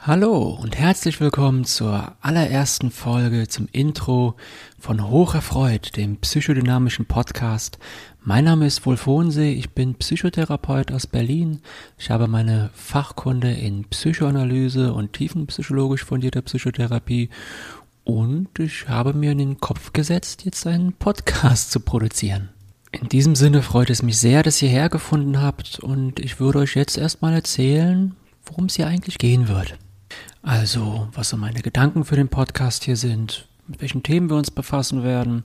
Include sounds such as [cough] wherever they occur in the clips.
Hallo und herzlich willkommen zur allerersten Folge zum Intro von Hocherfreud, dem psychodynamischen Podcast. Mein Name ist Wolfonsee, ich bin Psychotherapeut aus Berlin. Ich habe meine Fachkunde in Psychoanalyse und tiefenpsychologisch fundierter Psychotherapie und ich habe mir in den Kopf gesetzt, jetzt einen Podcast zu produzieren. In diesem Sinne freut es mich sehr, dass ihr hergefunden habt und ich würde euch jetzt erstmal erzählen, worum es hier eigentlich gehen wird. Also, was so meine Gedanken für den Podcast hier sind, mit welchen Themen wir uns befassen werden.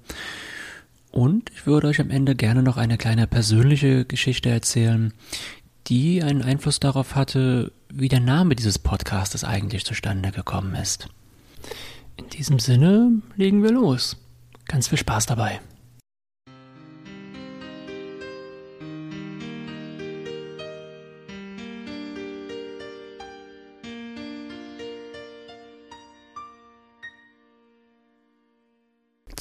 Und ich würde euch am Ende gerne noch eine kleine persönliche Geschichte erzählen, die einen Einfluss darauf hatte, wie der Name dieses Podcastes eigentlich zustande gekommen ist. In diesem Sinne legen wir los. Ganz viel Spaß dabei.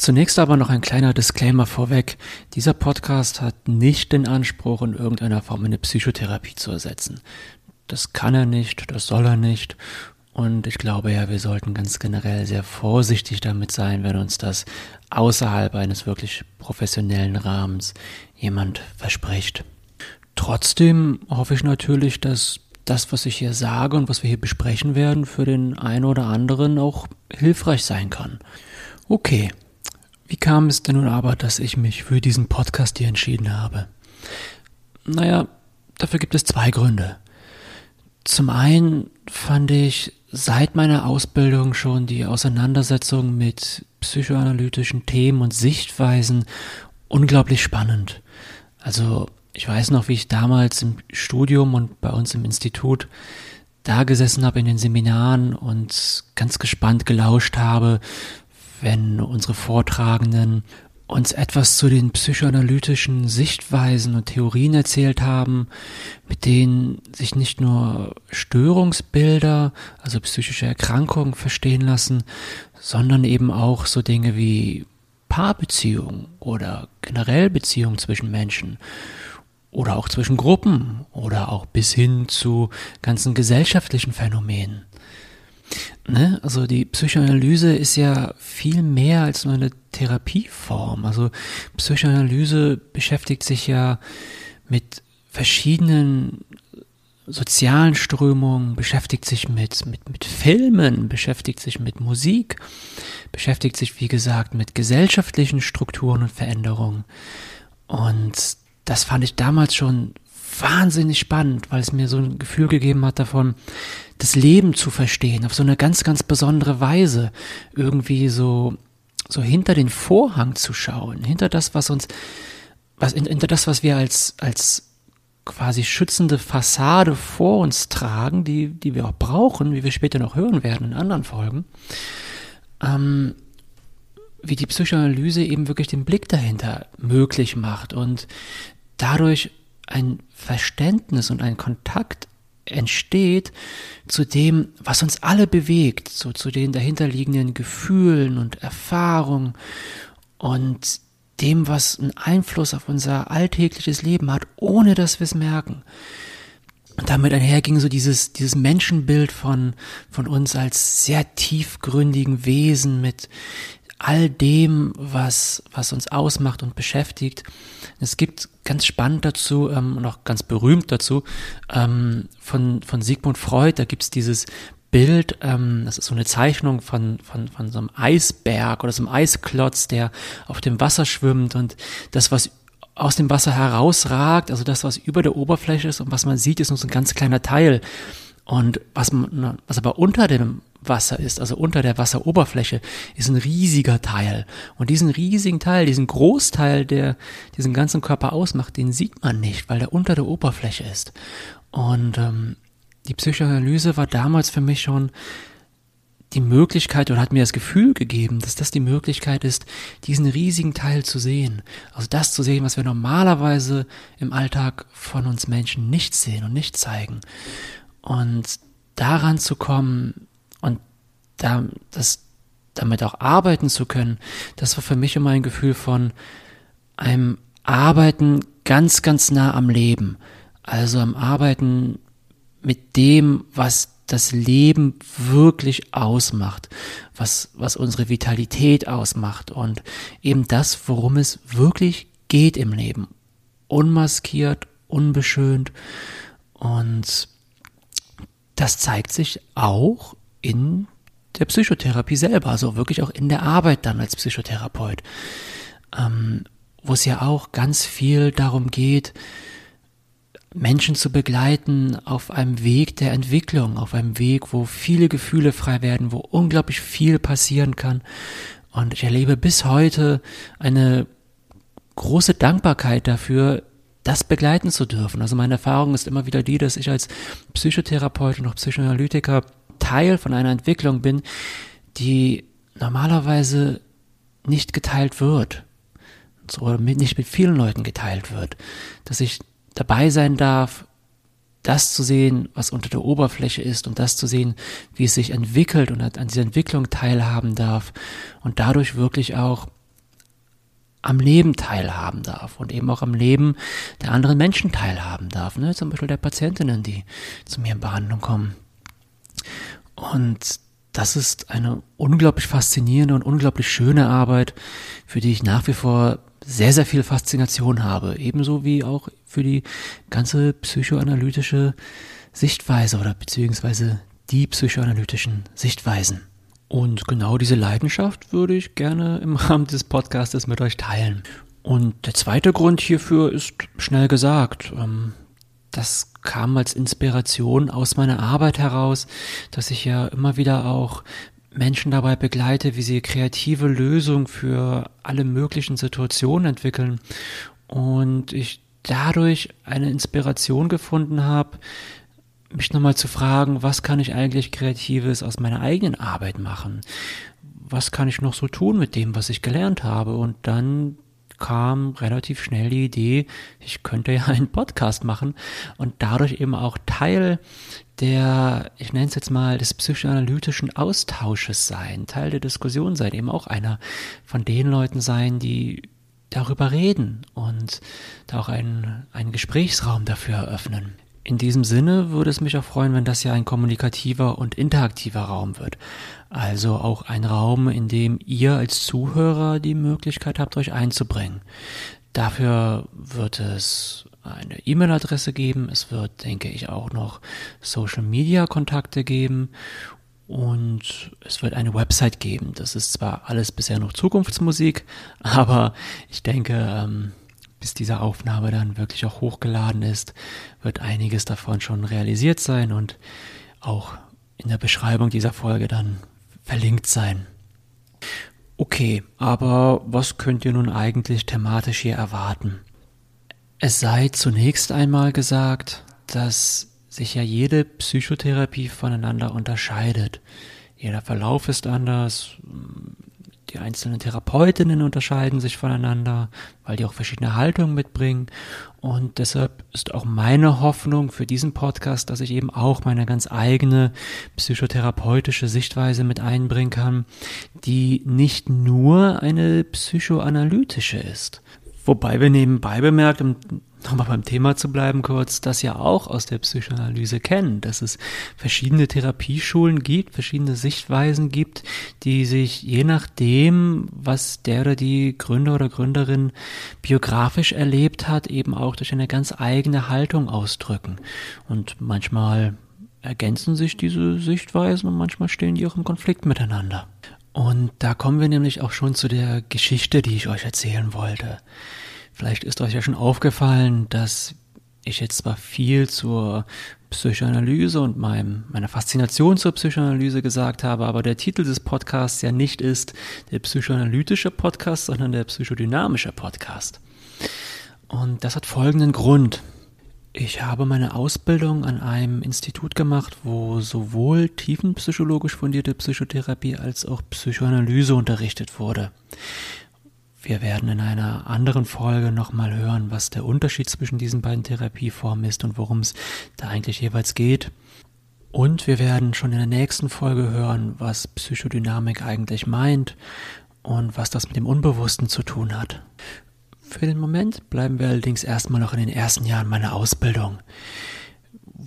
Zunächst aber noch ein kleiner Disclaimer vorweg. Dieser Podcast hat nicht den Anspruch, in irgendeiner Form eine Psychotherapie zu ersetzen. Das kann er nicht, das soll er nicht. Und ich glaube ja, wir sollten ganz generell sehr vorsichtig damit sein, wenn uns das außerhalb eines wirklich professionellen Rahmens jemand verspricht. Trotzdem hoffe ich natürlich, dass das, was ich hier sage und was wir hier besprechen werden, für den einen oder anderen auch hilfreich sein kann. Okay, wie kam es denn nun aber, dass ich mich für diesen Podcast hier entschieden habe? Naja, dafür gibt es zwei Gründe. Zum einen fand ich seit meiner Ausbildung schon die Auseinandersetzung mit psychoanalytischen Themen und Sichtweisen unglaublich spannend. Also ich weiß noch, wie ich damals im Studium und bei uns im Institut da gesessen habe in den Seminaren und ganz gespannt gelauscht habe, wenn unsere Vortragenden uns etwas zu den psychoanalytischen Sichtweisen und Theorien erzählt haben, mit denen sich nicht nur Störungsbilder, also psychische Erkrankungen verstehen lassen, sondern eben auch so Dinge wie Paarbeziehungen oder generell Beziehungen zwischen Menschen oder auch zwischen Gruppen oder auch bis hin zu ganzen gesellschaftlichen Phänomenen. Ne? Also die Psychoanalyse ist ja viel mehr als nur eine Therapieform. Also Psychoanalyse beschäftigt sich ja mit verschiedenen sozialen Strömungen, beschäftigt sich mit, mit, mit Filmen, beschäftigt sich mit Musik, beschäftigt sich, wie gesagt, mit gesellschaftlichen Strukturen und Veränderungen. Und das fand ich damals schon wahnsinnig spannend, weil es mir so ein Gefühl gegeben hat davon, das Leben zu verstehen, auf so eine ganz, ganz besondere Weise. Irgendwie so, so hinter den Vorhang zu schauen, hinter das, was uns, was, hinter das, was wir als, als quasi schützende Fassade vor uns tragen, die, die wir auch brauchen, wie wir später noch hören werden in anderen Folgen, ähm, wie die Psychoanalyse eben wirklich den Blick dahinter möglich macht und dadurch ein Verständnis und ein Kontakt entsteht zu dem, was uns alle bewegt, so zu den dahinterliegenden Gefühlen und Erfahrungen und dem, was einen Einfluss auf unser alltägliches Leben hat, ohne dass wir es merken. Und damit einherging so dieses, dieses Menschenbild von, von uns als sehr tiefgründigen Wesen mit all dem, was, was uns ausmacht und beschäftigt. Es gibt ganz spannend dazu ähm, und auch ganz berühmt dazu ähm, von, von Sigmund Freud, da gibt's dieses Bild, ähm, das ist so eine Zeichnung von, von, von so einem Eisberg oder so einem Eisklotz, der auf dem Wasser schwimmt und das, was aus dem Wasser herausragt, also das, was über der Oberfläche ist und was man sieht, ist nur so ein ganz kleiner Teil. Und was, was aber unter dem Wasser ist, also unter der Wasseroberfläche, ist ein riesiger Teil. Und diesen riesigen Teil, diesen Großteil, der diesen ganzen Körper ausmacht, den sieht man nicht, weil der unter der Oberfläche ist. Und ähm, die Psychoanalyse war damals für mich schon die Möglichkeit oder hat mir das Gefühl gegeben, dass das die Möglichkeit ist, diesen riesigen Teil zu sehen. Also das zu sehen, was wir normalerweise im Alltag von uns Menschen nicht sehen und nicht zeigen. Und daran zu kommen, da, das, damit auch arbeiten zu können, das war für mich immer ein Gefühl von einem Arbeiten ganz, ganz nah am Leben. Also am Arbeiten mit dem, was das Leben wirklich ausmacht, was, was unsere Vitalität ausmacht und eben das, worum es wirklich geht im Leben. Unmaskiert, unbeschönt und das zeigt sich auch in der Psychotherapie selber, also wirklich auch in der Arbeit dann als Psychotherapeut, ähm, wo es ja auch ganz viel darum geht, Menschen zu begleiten auf einem Weg der Entwicklung, auf einem Weg, wo viele Gefühle frei werden, wo unglaublich viel passieren kann. Und ich erlebe bis heute eine große Dankbarkeit dafür, das begleiten zu dürfen. Also meine Erfahrung ist immer wieder die, dass ich als Psychotherapeut und auch Psychoanalytiker Teil von einer Entwicklung bin, die normalerweise nicht geteilt wird. Oder nicht mit vielen Leuten geteilt wird. Dass ich dabei sein darf, das zu sehen, was unter der Oberfläche ist und das zu sehen, wie es sich entwickelt und an dieser Entwicklung teilhaben darf und dadurch wirklich auch am Leben teilhaben darf und eben auch am Leben der anderen Menschen teilhaben darf, ne? zum Beispiel der Patientinnen, die zu mir in Behandlung kommen. Und das ist eine unglaublich faszinierende und unglaublich schöne Arbeit, für die ich nach wie vor sehr, sehr viel Faszination habe. Ebenso wie auch für die ganze psychoanalytische Sichtweise oder beziehungsweise die psychoanalytischen Sichtweisen. Und genau diese Leidenschaft würde ich gerne im [laughs] Rahmen des Podcastes mit euch teilen. Und der zweite Grund hierfür ist schnell gesagt. Ähm, das kam als Inspiration aus meiner Arbeit heraus, dass ich ja immer wieder auch Menschen dabei begleite, wie sie kreative Lösungen für alle möglichen Situationen entwickeln. Und ich dadurch eine Inspiration gefunden habe, mich nochmal zu fragen, was kann ich eigentlich Kreatives aus meiner eigenen Arbeit machen? Was kann ich noch so tun mit dem, was ich gelernt habe? Und dann kam relativ schnell die Idee, ich könnte ja [laughs] einen Podcast machen und dadurch eben auch Teil der, ich nenne es jetzt mal, des psychoanalytischen Austausches sein, Teil der Diskussion sein, eben auch einer von den Leuten sein, die darüber reden und da auch einen, einen Gesprächsraum dafür eröffnen. In diesem Sinne würde es mich auch freuen, wenn das ja ein kommunikativer und interaktiver Raum wird. Also auch ein Raum, in dem ihr als Zuhörer die Möglichkeit habt, euch einzubringen. Dafür wird es eine E-Mail-Adresse geben. Es wird, denke ich, auch noch Social-Media-Kontakte geben. Und es wird eine Website geben. Das ist zwar alles bisher noch Zukunftsmusik, [laughs] aber ich denke, ähm, bis diese Aufnahme dann wirklich auch hochgeladen ist, wird einiges davon schon realisiert sein und auch in der Beschreibung dieser Folge dann verlinkt sein. Okay, aber was könnt ihr nun eigentlich thematisch hier erwarten? Es sei zunächst einmal gesagt, dass sich ja jede Psychotherapie voneinander unterscheidet. Jeder Verlauf ist anders, die einzelnen Therapeutinnen unterscheiden sich voneinander, weil die auch verschiedene Haltungen mitbringen. Und deshalb ist auch meine Hoffnung für diesen Podcast, dass ich eben auch meine ganz eigene psychotherapeutische Sichtweise mit einbringen kann, die nicht nur eine psychoanalytische ist. Wobei wir nebenbei bemerkt, nochmal beim Thema zu bleiben kurz, das ja auch aus der Psychoanalyse kennen, dass es verschiedene Therapieschulen gibt, verschiedene Sichtweisen gibt, die sich je nachdem, was der oder die Gründer oder Gründerin biografisch erlebt hat, eben auch durch eine ganz eigene Haltung ausdrücken. Und manchmal ergänzen sich diese Sichtweisen und manchmal stehen die auch im Konflikt miteinander. Und da kommen wir nämlich auch schon zu der Geschichte, die ich euch erzählen wollte. Vielleicht ist euch ja schon aufgefallen, dass ich jetzt zwar viel zur Psychoanalyse und meinem, meiner Faszination zur Psychoanalyse gesagt habe, aber der Titel des Podcasts ja nicht ist der psychoanalytische Podcast, sondern der psychodynamische Podcast. Und das hat folgenden Grund. Ich habe meine Ausbildung an einem Institut gemacht, wo sowohl tiefenpsychologisch fundierte Psychotherapie als auch Psychoanalyse unterrichtet wurde. Wir werden in einer anderen Folge nochmal hören, was der Unterschied zwischen diesen beiden Therapieformen ist und worum es da eigentlich jeweils geht. Und wir werden schon in der nächsten Folge hören, was Psychodynamik eigentlich meint und was das mit dem Unbewussten zu tun hat. Für den Moment bleiben wir allerdings erstmal noch in den ersten Jahren meiner Ausbildung,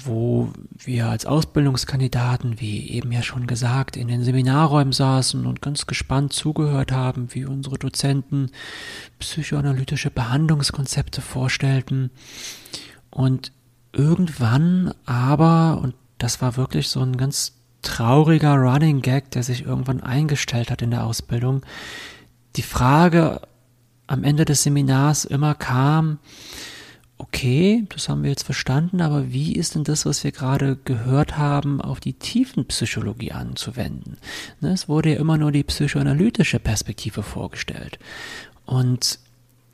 wo wir als Ausbildungskandidaten, wie eben ja schon gesagt, in den Seminarräumen saßen und ganz gespannt zugehört haben, wie unsere Dozenten psychoanalytische Behandlungskonzepte vorstellten. Und irgendwann aber, und das war wirklich so ein ganz trauriger Running Gag, der sich irgendwann eingestellt hat in der Ausbildung, die Frage am Ende des Seminars immer kam, okay, das haben wir jetzt verstanden, aber wie ist denn das, was wir gerade gehört haben, auf die Tiefenpsychologie anzuwenden? Ne, es wurde ja immer nur die psychoanalytische Perspektive vorgestellt. Und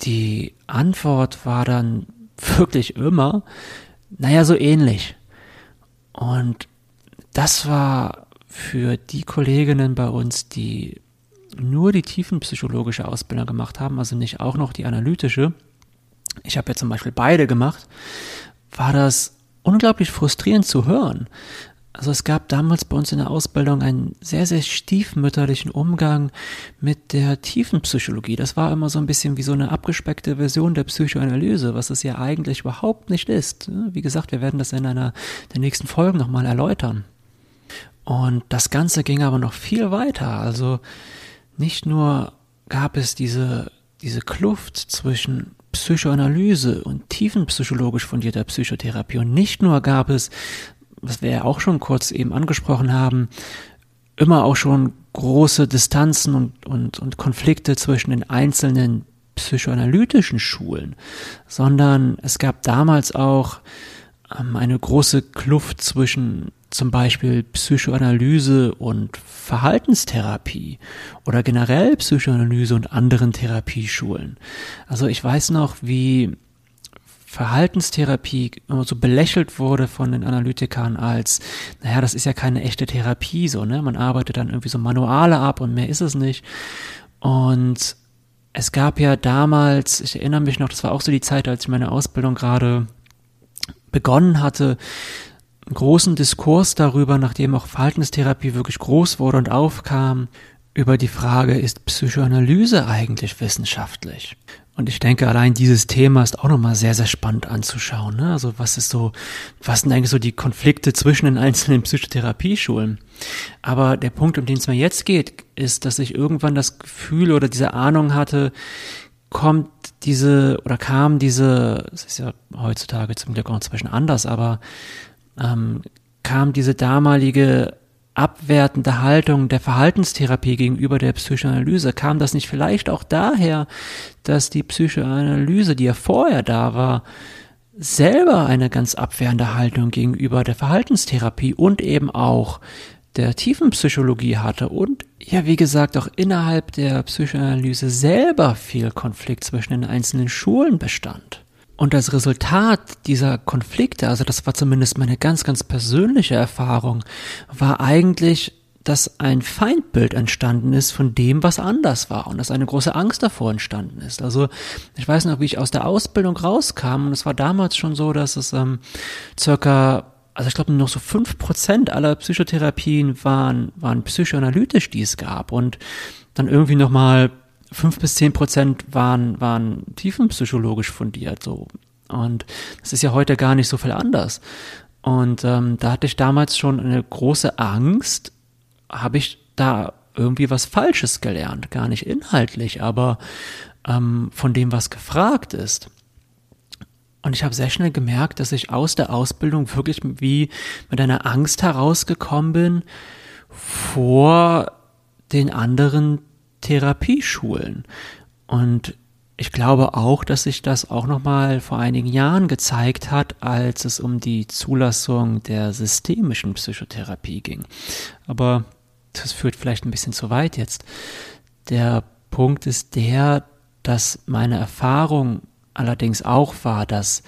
die Antwort war dann [laughs] wirklich immer, naja, so ähnlich. Und das war für die Kolleginnen bei uns, die nur die tiefenpsychologische Ausbildung gemacht haben, also nicht auch noch die analytische, ich habe ja zum Beispiel beide gemacht, war das unglaublich frustrierend zu hören. Also es gab damals bei uns in der Ausbildung einen sehr, sehr stiefmütterlichen Umgang mit der Tiefenpsychologie. Das war immer so ein bisschen wie so eine abgespeckte Version der Psychoanalyse, was es ja eigentlich überhaupt nicht ist. Wie gesagt, wir werden das in einer der nächsten Folgen nochmal erläutern. Und das Ganze ging aber noch viel weiter. Also nicht nur gab es diese, diese Kluft zwischen Psychoanalyse und tiefenpsychologisch fundierter Psychotherapie. Und nicht nur gab es, was wir ja auch schon kurz eben angesprochen haben, immer auch schon große Distanzen und, und, und Konflikte zwischen den einzelnen psychoanalytischen Schulen, sondern es gab damals auch ähm, eine große Kluft zwischen zum Beispiel Psychoanalyse und Verhaltenstherapie oder generell Psychoanalyse und anderen Therapieschulen. Also ich weiß noch, wie Verhaltenstherapie immer so belächelt wurde von den Analytikern als, naja, das ist ja keine echte Therapie, so, ne? Man arbeitet dann irgendwie so Manuale ab und mehr ist es nicht. Und es gab ja damals, ich erinnere mich noch, das war auch so die Zeit, als ich meine Ausbildung gerade begonnen hatte, großen Diskurs darüber, nachdem auch Verhaltenstherapie wirklich groß wurde und aufkam, über die Frage, ist Psychoanalyse eigentlich wissenschaftlich? Und ich denke, allein dieses Thema ist auch nochmal sehr, sehr spannend anzuschauen. Ne? Also was ist so, was sind eigentlich so die Konflikte zwischen den einzelnen Psychotherapieschulen? Aber der Punkt, um den es mir jetzt geht, ist, dass ich irgendwann das Gefühl oder diese Ahnung hatte, kommt diese oder kam diese, das ist ja heutzutage zum Glück auch inzwischen anders, aber ähm, kam diese damalige abwertende Haltung der Verhaltenstherapie gegenüber der Psychoanalyse, kam das nicht vielleicht auch daher, dass die Psychoanalyse, die ja vorher da war, selber eine ganz abwehrende Haltung gegenüber der Verhaltenstherapie und eben auch der Tiefenpsychologie hatte und ja, wie gesagt, auch innerhalb der Psychoanalyse selber viel Konflikt zwischen den einzelnen Schulen bestand. Und das Resultat dieser Konflikte, also das war zumindest meine ganz, ganz persönliche Erfahrung, war eigentlich, dass ein Feindbild entstanden ist von dem, was anders war und dass eine große Angst davor entstanden ist. Also ich weiß noch, wie ich aus der Ausbildung rauskam und es war damals schon so, dass es ähm, circa also ich glaube, noch so fünf Prozent aller Psychotherapien waren, waren psychoanalytisch, die es gab. Und dann irgendwie nochmal fünf bis zehn Prozent waren, waren tiefenpsychologisch fundiert, so. Und das ist ja heute gar nicht so viel anders. Und ähm, da hatte ich damals schon eine große Angst, habe ich da irgendwie was Falsches gelernt, gar nicht inhaltlich, aber ähm, von dem, was gefragt ist. Und ich habe sehr schnell gemerkt, dass ich aus der Ausbildung wirklich wie mit einer Angst herausgekommen bin vor den anderen Therapieschulen. Und ich glaube auch, dass sich das auch nochmal vor einigen Jahren gezeigt hat, als es um die Zulassung der systemischen Psychotherapie ging. Aber das führt vielleicht ein bisschen zu weit jetzt. Der Punkt ist der, dass meine Erfahrung allerdings auch war, dass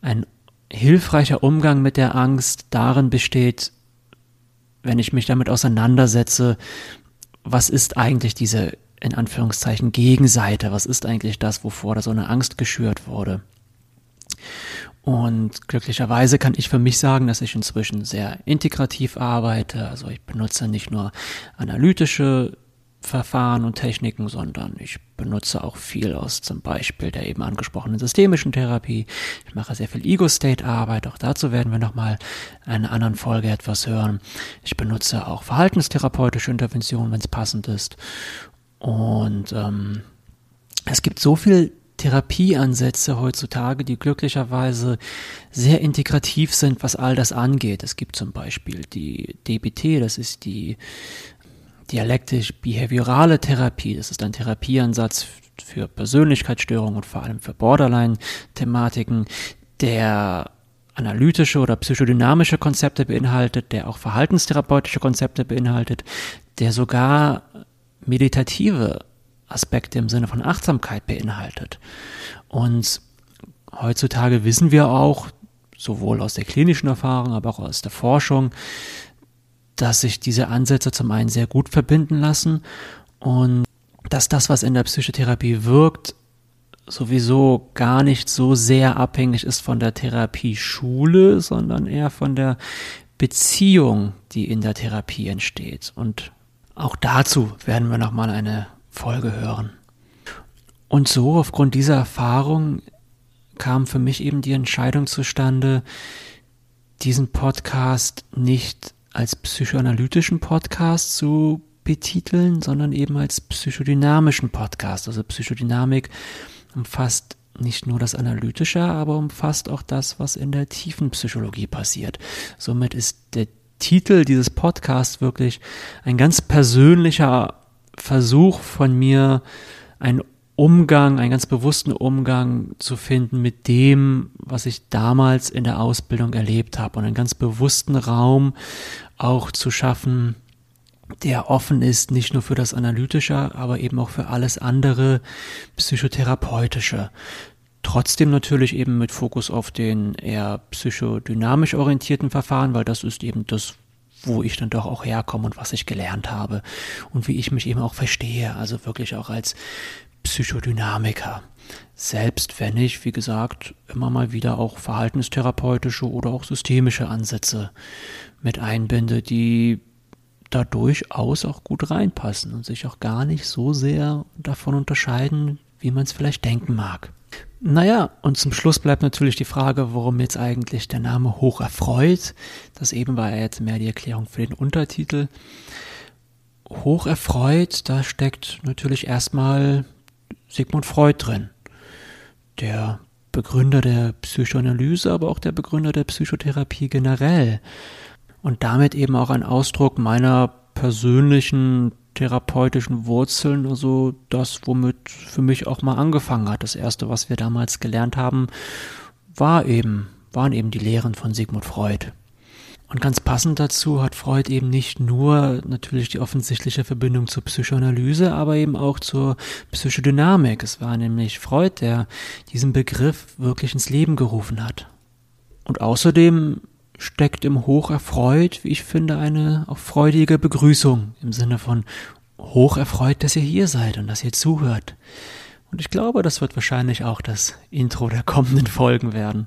ein hilfreicher Umgang mit der Angst darin besteht, wenn ich mich damit auseinandersetze, was ist eigentlich diese in Anführungszeichen Gegenseite, was ist eigentlich das, wovor da so eine Angst geschürt wurde. Und glücklicherweise kann ich für mich sagen, dass ich inzwischen sehr integrativ arbeite. Also ich benutze nicht nur analytische Verfahren und Techniken, sondern ich benutze auch viel aus zum Beispiel der eben angesprochenen systemischen Therapie. Ich mache sehr viel Ego-State-Arbeit, auch dazu werden wir nochmal in einer anderen Folge etwas hören. Ich benutze auch verhaltenstherapeutische Interventionen, wenn es passend ist. Und ähm, es gibt so viel Therapieansätze heutzutage, die glücklicherweise sehr integrativ sind, was all das angeht. Es gibt zum Beispiel die DBT, das ist die dialektisch-behaviorale Therapie. Das ist ein Therapieansatz für Persönlichkeitsstörungen und vor allem für Borderline-Thematiken, der analytische oder psychodynamische Konzepte beinhaltet, der auch verhaltenstherapeutische Konzepte beinhaltet, der sogar meditative Aspekte im Sinne von Achtsamkeit beinhaltet. Und heutzutage wissen wir auch, sowohl aus der klinischen Erfahrung, aber auch aus der Forschung, dass sich diese Ansätze zum einen sehr gut verbinden lassen und dass das, was in der Psychotherapie wirkt, sowieso gar nicht so sehr abhängig ist von der Therapieschule, sondern eher von der Beziehung, die in der Therapie entsteht. Und auch dazu werden wir nochmal eine Folge hören. Und so, aufgrund dieser Erfahrung, kam für mich eben die Entscheidung zustande, diesen Podcast nicht als psychoanalytischen Podcast zu betiteln, sondern eben als psychodynamischen Podcast. Also Psychodynamik umfasst nicht nur das Analytische, aber umfasst auch das, was in der tiefen Psychologie passiert. Somit ist der Titel dieses Podcasts wirklich ein ganz persönlicher Versuch von mir, einen Umgang, einen ganz bewussten Umgang zu finden mit dem, was ich damals in der Ausbildung erlebt habe und einen ganz bewussten Raum auch zu schaffen, der offen ist, nicht nur für das Analytische, aber eben auch für alles andere Psychotherapeutische. Trotzdem natürlich eben mit Fokus auf den eher psychodynamisch orientierten Verfahren, weil das ist eben das, wo ich dann doch auch herkomme und was ich gelernt habe und wie ich mich eben auch verstehe, also wirklich auch als Psychodynamiker. Selbst wenn ich, wie gesagt, immer mal wieder auch verhaltenstherapeutische oder auch systemische Ansätze mit einbinde, die da durchaus auch gut reinpassen und sich auch gar nicht so sehr davon unterscheiden, wie man es vielleicht denken mag. Naja, und zum Schluss bleibt natürlich die Frage, warum jetzt eigentlich der Name Hoch erfreut. Das eben war ja jetzt mehr die Erklärung für den Untertitel. Hoch erfreut, da steckt natürlich erstmal Sigmund Freud drin. Der Begründer der Psychoanalyse, aber auch der Begründer der Psychotherapie generell. Und damit eben auch ein Ausdruck meiner persönlichen therapeutischen Wurzeln, also das, womit für mich auch mal angefangen hat. Das erste, was wir damals gelernt haben, war eben, waren eben die Lehren von Sigmund Freud. Und ganz passend dazu hat Freud eben nicht nur natürlich die offensichtliche Verbindung zur Psychoanalyse, aber eben auch zur Psychodynamik. Es war nämlich Freud, der diesen Begriff wirklich ins Leben gerufen hat. Und außerdem steckt im Hoch erfreut, wie ich finde, eine auch freudige Begrüßung im Sinne von hoch erfreut, dass ihr hier seid und dass ihr zuhört. Und ich glaube, das wird wahrscheinlich auch das Intro der kommenden Folgen werden.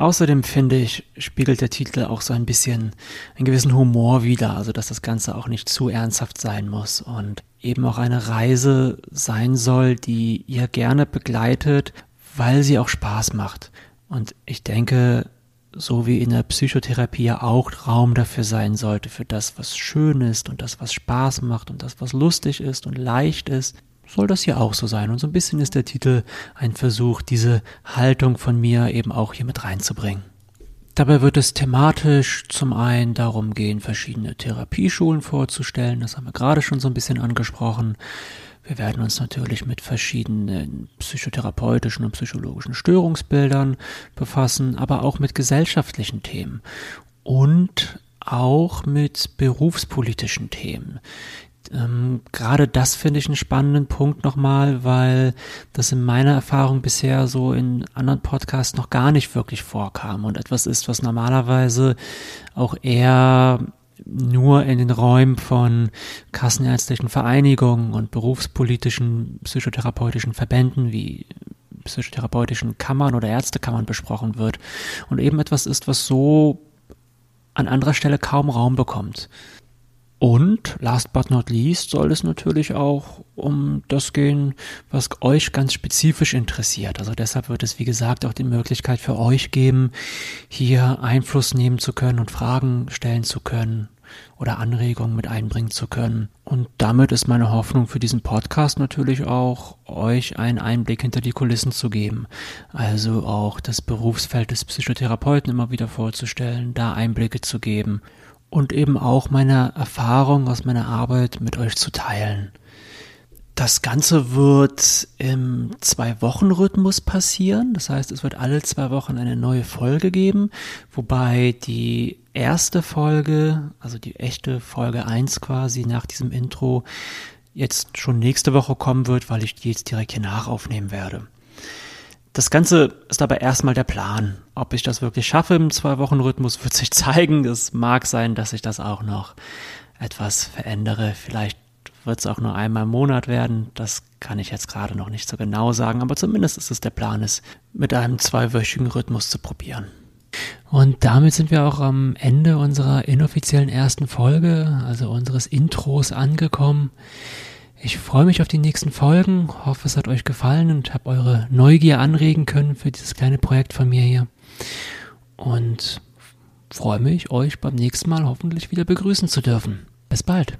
Außerdem finde ich, spiegelt der Titel auch so ein bisschen einen gewissen Humor wider, also dass das Ganze auch nicht zu ernsthaft sein muss und eben auch eine Reise sein soll, die ihr gerne begleitet, weil sie auch Spaß macht. Und ich denke, so wie in der Psychotherapie ja auch Raum dafür sein sollte, für das, was schön ist und das, was Spaß macht und das, was lustig ist und leicht ist, soll das hier auch so sein. Und so ein bisschen ist der Titel ein Versuch, diese Haltung von mir eben auch hier mit reinzubringen. Dabei wird es thematisch zum einen darum gehen, verschiedene Therapieschulen vorzustellen. Das haben wir gerade schon so ein bisschen angesprochen. Wir werden uns natürlich mit verschiedenen psychotherapeutischen und psychologischen Störungsbildern befassen, aber auch mit gesellschaftlichen Themen und auch mit berufspolitischen Themen. Ähm, Gerade das finde ich einen spannenden Punkt nochmal, weil das in meiner Erfahrung bisher so in anderen Podcasts noch gar nicht wirklich vorkam und etwas ist, was normalerweise auch eher nur in den Räumen von kassenärztlichen Vereinigungen und berufspolitischen psychotherapeutischen Verbänden wie psychotherapeutischen Kammern oder Ärztekammern besprochen wird und eben etwas ist, was so an anderer Stelle kaum Raum bekommt. Und last but not least soll es natürlich auch um das gehen, was euch ganz spezifisch interessiert. Also deshalb wird es, wie gesagt, auch die Möglichkeit für euch geben, hier Einfluss nehmen zu können und Fragen stellen zu können oder Anregungen mit einbringen zu können. Und damit ist meine Hoffnung für diesen Podcast natürlich auch, euch einen Einblick hinter die Kulissen zu geben. Also auch das Berufsfeld des Psychotherapeuten immer wieder vorzustellen, da Einblicke zu geben und eben auch meine Erfahrung aus meiner Arbeit mit euch zu teilen. Das Ganze wird im Zwei-Wochen-Rhythmus passieren. Das heißt, es wird alle zwei Wochen eine neue Folge geben, wobei die erste Folge, also die echte Folge 1 quasi nach diesem Intro, jetzt schon nächste Woche kommen wird, weil ich die jetzt direkt hier nachaufnehmen werde. Das Ganze ist aber erstmal der Plan. Ob ich das wirklich schaffe im Zwei-Wochen-Rhythmus, wird sich zeigen. Es mag sein, dass ich das auch noch etwas verändere. Vielleicht wird es auch nur einmal im Monat werden. Das kann ich jetzt gerade noch nicht so genau sagen, aber zumindest ist es der Plan, es mit einem zweiwöchigen Rhythmus zu probieren. Und damit sind wir auch am Ende unserer inoffiziellen ersten Folge, also unseres Intros angekommen. Ich freue mich auf die nächsten Folgen, hoffe es hat euch gefallen und habe eure Neugier anregen können für dieses kleine Projekt von mir hier. Und freue mich, euch beim nächsten Mal hoffentlich wieder begrüßen zu dürfen. Bis bald.